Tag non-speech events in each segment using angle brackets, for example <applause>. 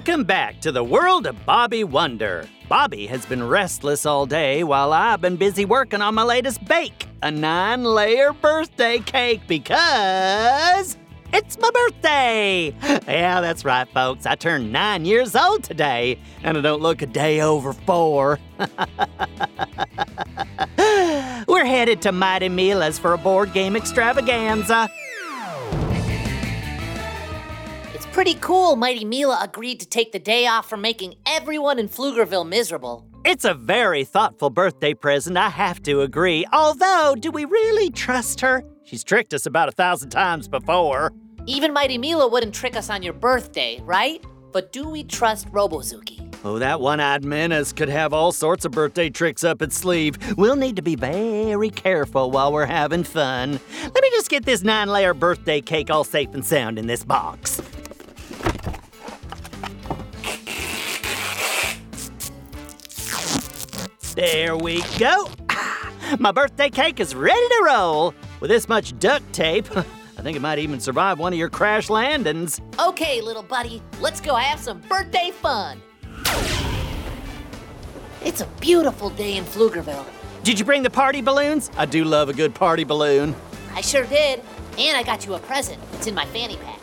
Welcome back to the world of Bobby Wonder. Bobby has been restless all day while I've been busy working on my latest bake, a nine layer birthday cake, because it's my birthday. Yeah, that's right, folks. I turned nine years old today, and I don't look a day over four. <laughs> We're headed to Mighty Mila's for a board game extravaganza. Pretty cool Mighty Mila agreed to take the day off from making everyone in Pflugerville miserable. It's a very thoughtful birthday present, I have to agree. Although, do we really trust her? She's tricked us about a thousand times before. Even Mighty Mila wouldn't trick us on your birthday, right? But do we trust Robozuki? Oh, that one eyed menace could have all sorts of birthday tricks up its sleeve. We'll need to be very careful while we're having fun. Let me just get this nine layer birthday cake all safe and sound in this box. There we go. <laughs> My birthday cake is ready to roll. With this much duct tape, <laughs> I think it might even survive one of your crash landings. Okay, little buddy, let's go have some birthday fun. It's a beautiful day in Pflugerville. Did you bring the party balloons? I do love a good party balloon. I sure did. And I got you a present. It's in my fanny pack.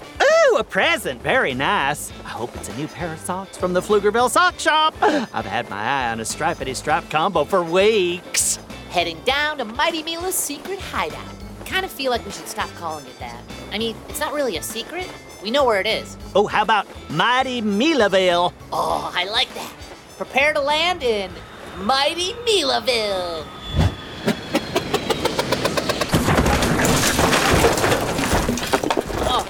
Ooh, a present. Very nice. I hope it's a new pair of socks from the Pflugerville Sock Shop. <laughs> I've had my eye on a stripety strap combo for weeks. Heading down to Mighty Mila's secret hideout. Kind of feel like we should stop calling it that. I mean, it's not really a secret. We know where it is. Oh, how about Mighty Milaville? Oh, I like that. Prepare to land in Mighty Milaville. Oh,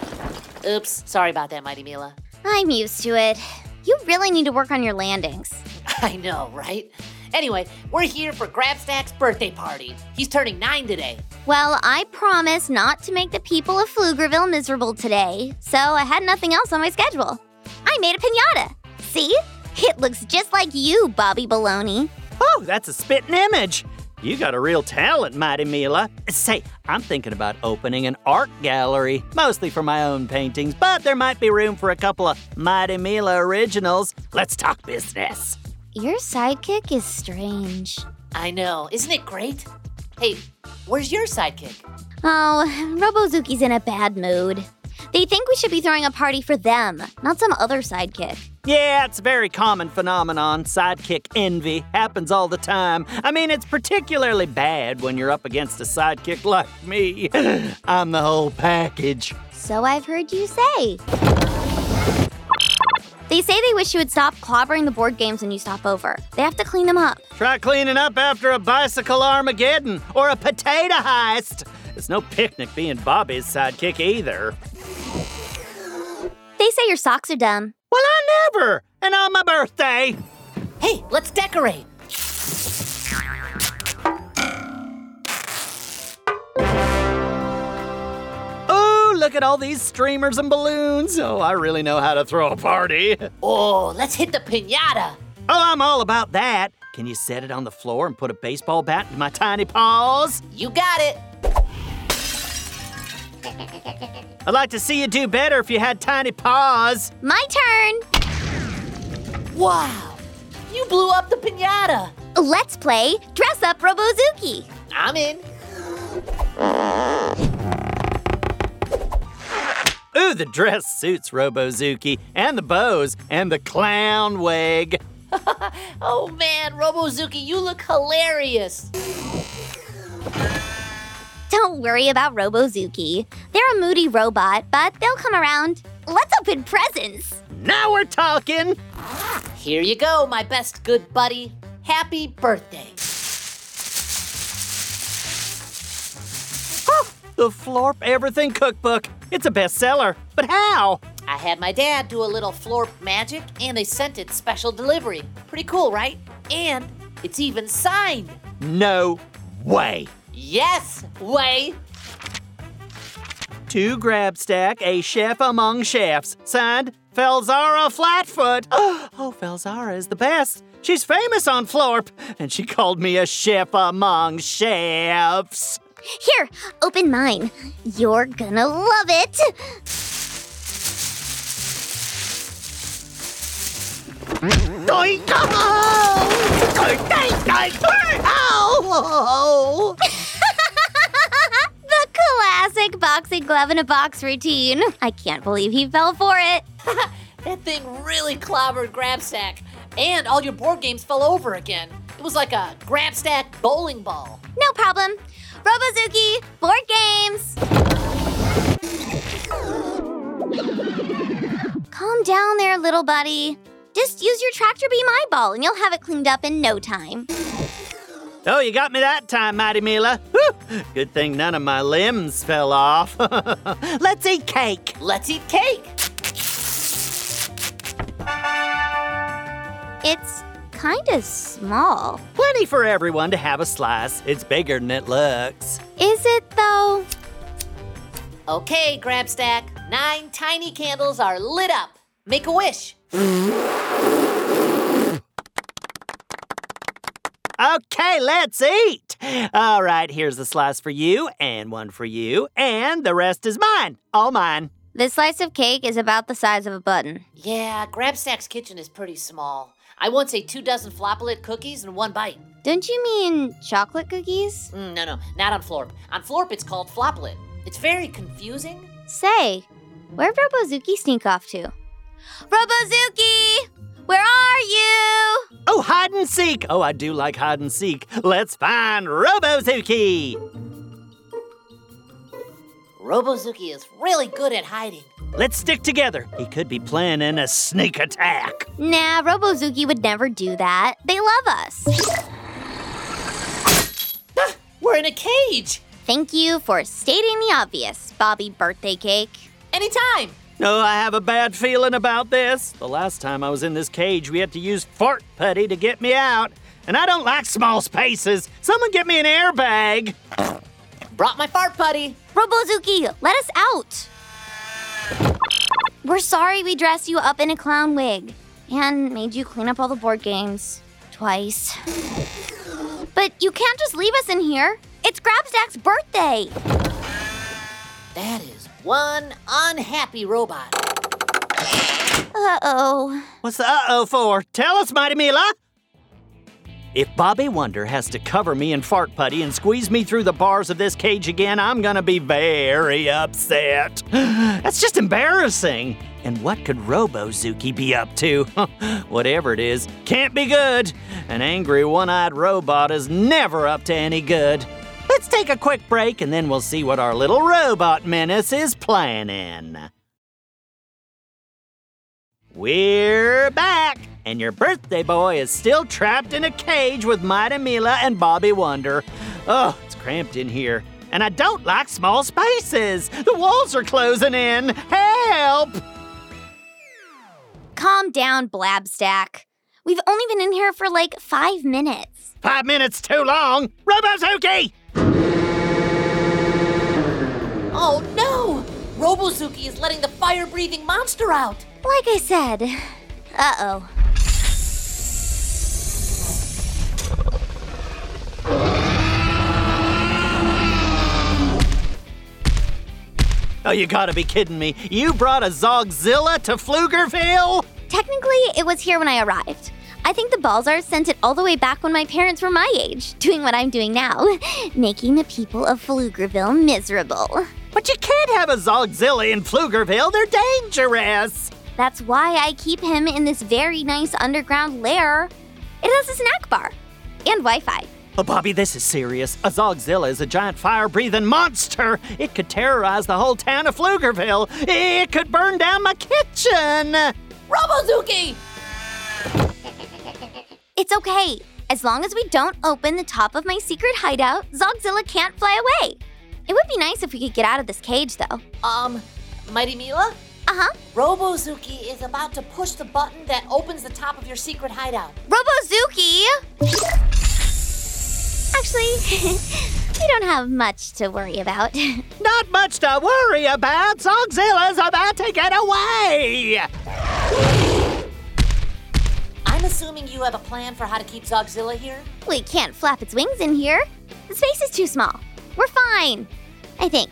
oops. Sorry about that, Mighty Mila. I'm used to it. You really need to work on your landings. <laughs> I know, right? Anyway, we're here for Grabstack's birthday party. He's turning nine today. Well, I promise not to make the people of Pflugerville miserable today, so I had nothing else on my schedule. I made a pinata. See? It looks just like you, Bobby Baloney. Oh, that's a spitting image. You got a real talent, Mighty Mila. Say, I'm thinking about opening an art gallery, mostly for my own paintings, but there might be room for a couple of Mighty Mila originals. Let's talk business. Your sidekick is strange. I know. Isn't it great? Hey, where's your sidekick? Oh, Robozuki's in a bad mood. They think we should be throwing a party for them, not some other sidekick. Yeah, it's a very common phenomenon. Sidekick envy happens all the time. I mean, it's particularly bad when you're up against a sidekick like me. <gasps> I'm the whole package. So I've heard you say. They say they wish you would stop clobbering the board games when you stop over. They have to clean them up. Try cleaning up after a bicycle Armageddon or a potato heist. It's no picnic being Bobby's sidekick either. They say your socks are dumb. Well, I never! And on my birthday! Hey, let's decorate. Oh, look at all these streamers and balloons. Oh, I really know how to throw a party. Oh, let's hit the pinata. Oh, I'm all about that. Can you set it on the floor and put a baseball bat in my tiny paws? You got it. I'd like to see you do better if you had tiny paws. My turn. Wow. You blew up the pinata. Let's play Dress Up Robozuki. I'm in. Ooh, the dress suits Robozuki, and the bows, and the clown wig. <laughs> Oh man, Robozuki, you look hilarious. Don't worry about Robozuki. They're a moody robot, but they'll come around. Let's open presents. Now we're talking. Here you go, my best good buddy. Happy birthday. The Florp Everything Cookbook. It's a bestseller. But how? I had my dad do a little Florp magic and they sent it special delivery. Pretty cool, right? And it's even signed. No way. Yes, way. To Grabstack, a chef among chefs. Signed, Felzara Flatfoot. <gasps> Oh, Felzara is the best. She's famous on Florp, and she called me a chef among chefs. Here, open mine. You're gonna love it. Oh! <laughs> Ow! <laughs> Classic boxing glove in a box routine. I can't believe he fell for it. <laughs> That thing really clobbered Grabstack, and all your board games fell over again. It was like a Grabstack bowling ball. No problem. Robozuki, board games. Calm down there, little buddy. Just use your tractor beam eyeball and you'll have it cleaned up in no time. Oh, you got me that time, Mighty Mila. Whew. Good thing none of my limbs fell off. <laughs> Let's eat cake. Let's eat cake. It's kinda small. Plenty for everyone to have a slice. It's bigger than it looks. Is it though? Okay, Grabstack. Nine tiny candles are lit up. Make a wish. Okay, let's eat. All right, here's a slice for you, and one for you, and the rest is mine. All mine. This slice of cake is about the size of a button. Yeah, Grabstack's kitchen is pretty small. I once ate two dozen floppolit cookies in one bite. Don't you mean chocolate cookies? Mm, no, no, not on Florp. On Florp, it's called floppolit. It's very confusing. Say, where'd Robozuki sneak off to? Robozuki! Where are you? Oh, hide and seek. Oh, I do like hide and seek. Let's find Robozuki. Robozuki is really good at hiding. Let's stick together. He could be planning a sneak attack. Nah, Robozuki would never do that. They love us. We're in a cage. Thank you for stating the obvious, Bobby Birthday Cake. Anytime. Oh, I have a bad feeling about this. The last time I was in this cage, we had to use fart putty to get me out. And I don't like small spaces. Someone get me an airbag. Brought my fart putty. Robozuki, let us out! We're sorry we dressed you up in a clown wig and made you clean up all the board games twice. But you can't just leave us in here. It's Grabstack's birthday. That is one unhappy robot. Uh oh. What's the uh oh for? Tell us, Mighty Mila. If Bobby Wonder has to cover me in fart putty and squeeze me through the bars of this cage again, I'm gonna be very upset. <gasps> That's just embarrassing. And what could Robozuki be up to? <laughs> Whatever it is, can't be good. An angry one eyed robot is never up to any good. Let's take a quick break and then we'll see what our little robot menace is planning. We're back, and your birthday boy is still trapped in a cage with Mighty Mila and Bobby Wonder. Oh, it's cramped in here. And I don't like small spaces. The walls are closing in. Help! Calm down, Blabstack. We've only been in here for like five minutes. Five minutes too long. Robozuki! Oh no! Robozuki is letting the fire breathing monster out. Like I said, uh oh. Oh, you gotta be kidding me. You brought a Zogzilla to Pflugerville? Technically, it was here when I arrived. I think the Balzars sent it all the way back when my parents were my age, doing what I'm doing now, <laughs> making the people of Pflugerville miserable. But you can't have a Zogzilla in Pflugerville. They're dangerous. That's why I keep him in this very nice underground lair. It has a snack bar and Wi Fi. Oh, Bobby, this is serious. A Zogzilla is a giant fire breathing monster. It could terrorize the whole town of Pflugerville. It could burn down my kitchen. Robozuki! It's okay. As long as we don't open the top of my secret hideout, Zogzilla can't fly away. It would be nice if we could get out of this cage, though. Um, Mighty Mila? Uh huh. Robozuki is about to push the button that opens the top of your secret hideout. Robozuki! Actually, <laughs> we don't have much to worry about. <laughs> Not much to worry about. Zogzilla's about to get away. I'm assuming you have a plan for how to keep Zogzilla here? we can't flap its wings in here. The space is too small. We're fine. I think.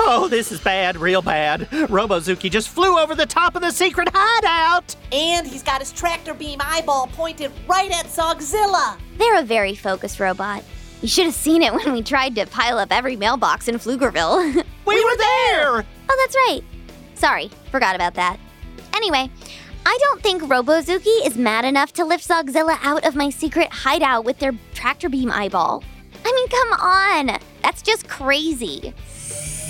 Oh, this is bad, real bad. Robozuki just flew over the top of the secret hideout. And he's got his tractor beam eyeball pointed right at Zogzilla. They're a very focused robot. You should have seen it when we tried to pile up every mailbox in Pflugerville. <laughs> We, were there. oh, that's right. Sorry, forgot about that. Anyway, I don't think Robozuki is mad enough to lift Zogzilla out of my secret hideout with their tractor beam eyeball. I mean, come on. That's just crazy.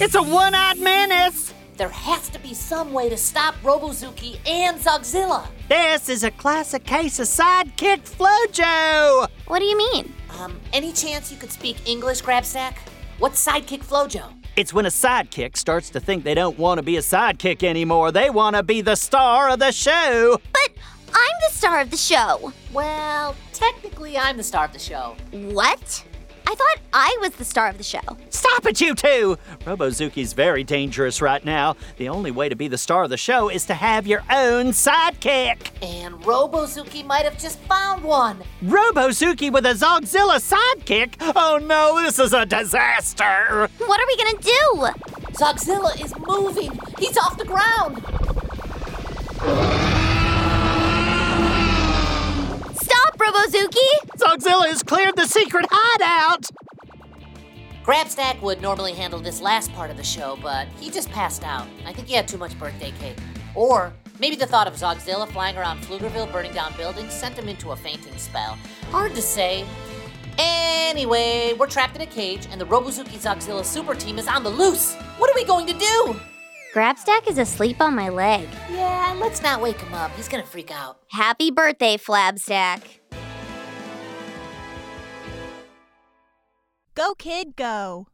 It's a one-eyed menace. There has to be some way to stop Robozuki and Zogzilla. This is a classic case of sidekick Flojo. What do you mean? Um, any chance you could speak English, Grabstack? What's sidekick Flojo? It's when a sidekick starts to think they don't want to be a sidekick anymore. They want to be the star of the show. But I'm the star of the show. Well, technically, I'm the star of the show. What? I thought I was the star of the show. Stop it, you two! Robozuki's very dangerous right now. The only way to be the star of the show is to have your own sidekick. And Robozuki might have just found one. Robozuki with a Zogzilla sidekick? Oh no, this is a disaster! What are we gonna do? Zogzilla is moving. He's off the ground. Robozuki! Zogzilla has cleared the secret hideout! Grabstack would normally handle this last part of the show, but he just passed out. I think he had too much birthday cake. Or maybe the thought of Zogzilla flying around Pflugerville burning down buildings sent him into a fainting spell. Hard to say. Anyway, we're trapped in a cage, and the Robozuki Zogzilla super team is on the loose. What are we going to do? Grabstack is asleep on my leg. Yeah, let's not wake him up. He's gonna freak out. Happy birthday, Flabstack. Go, kid, go.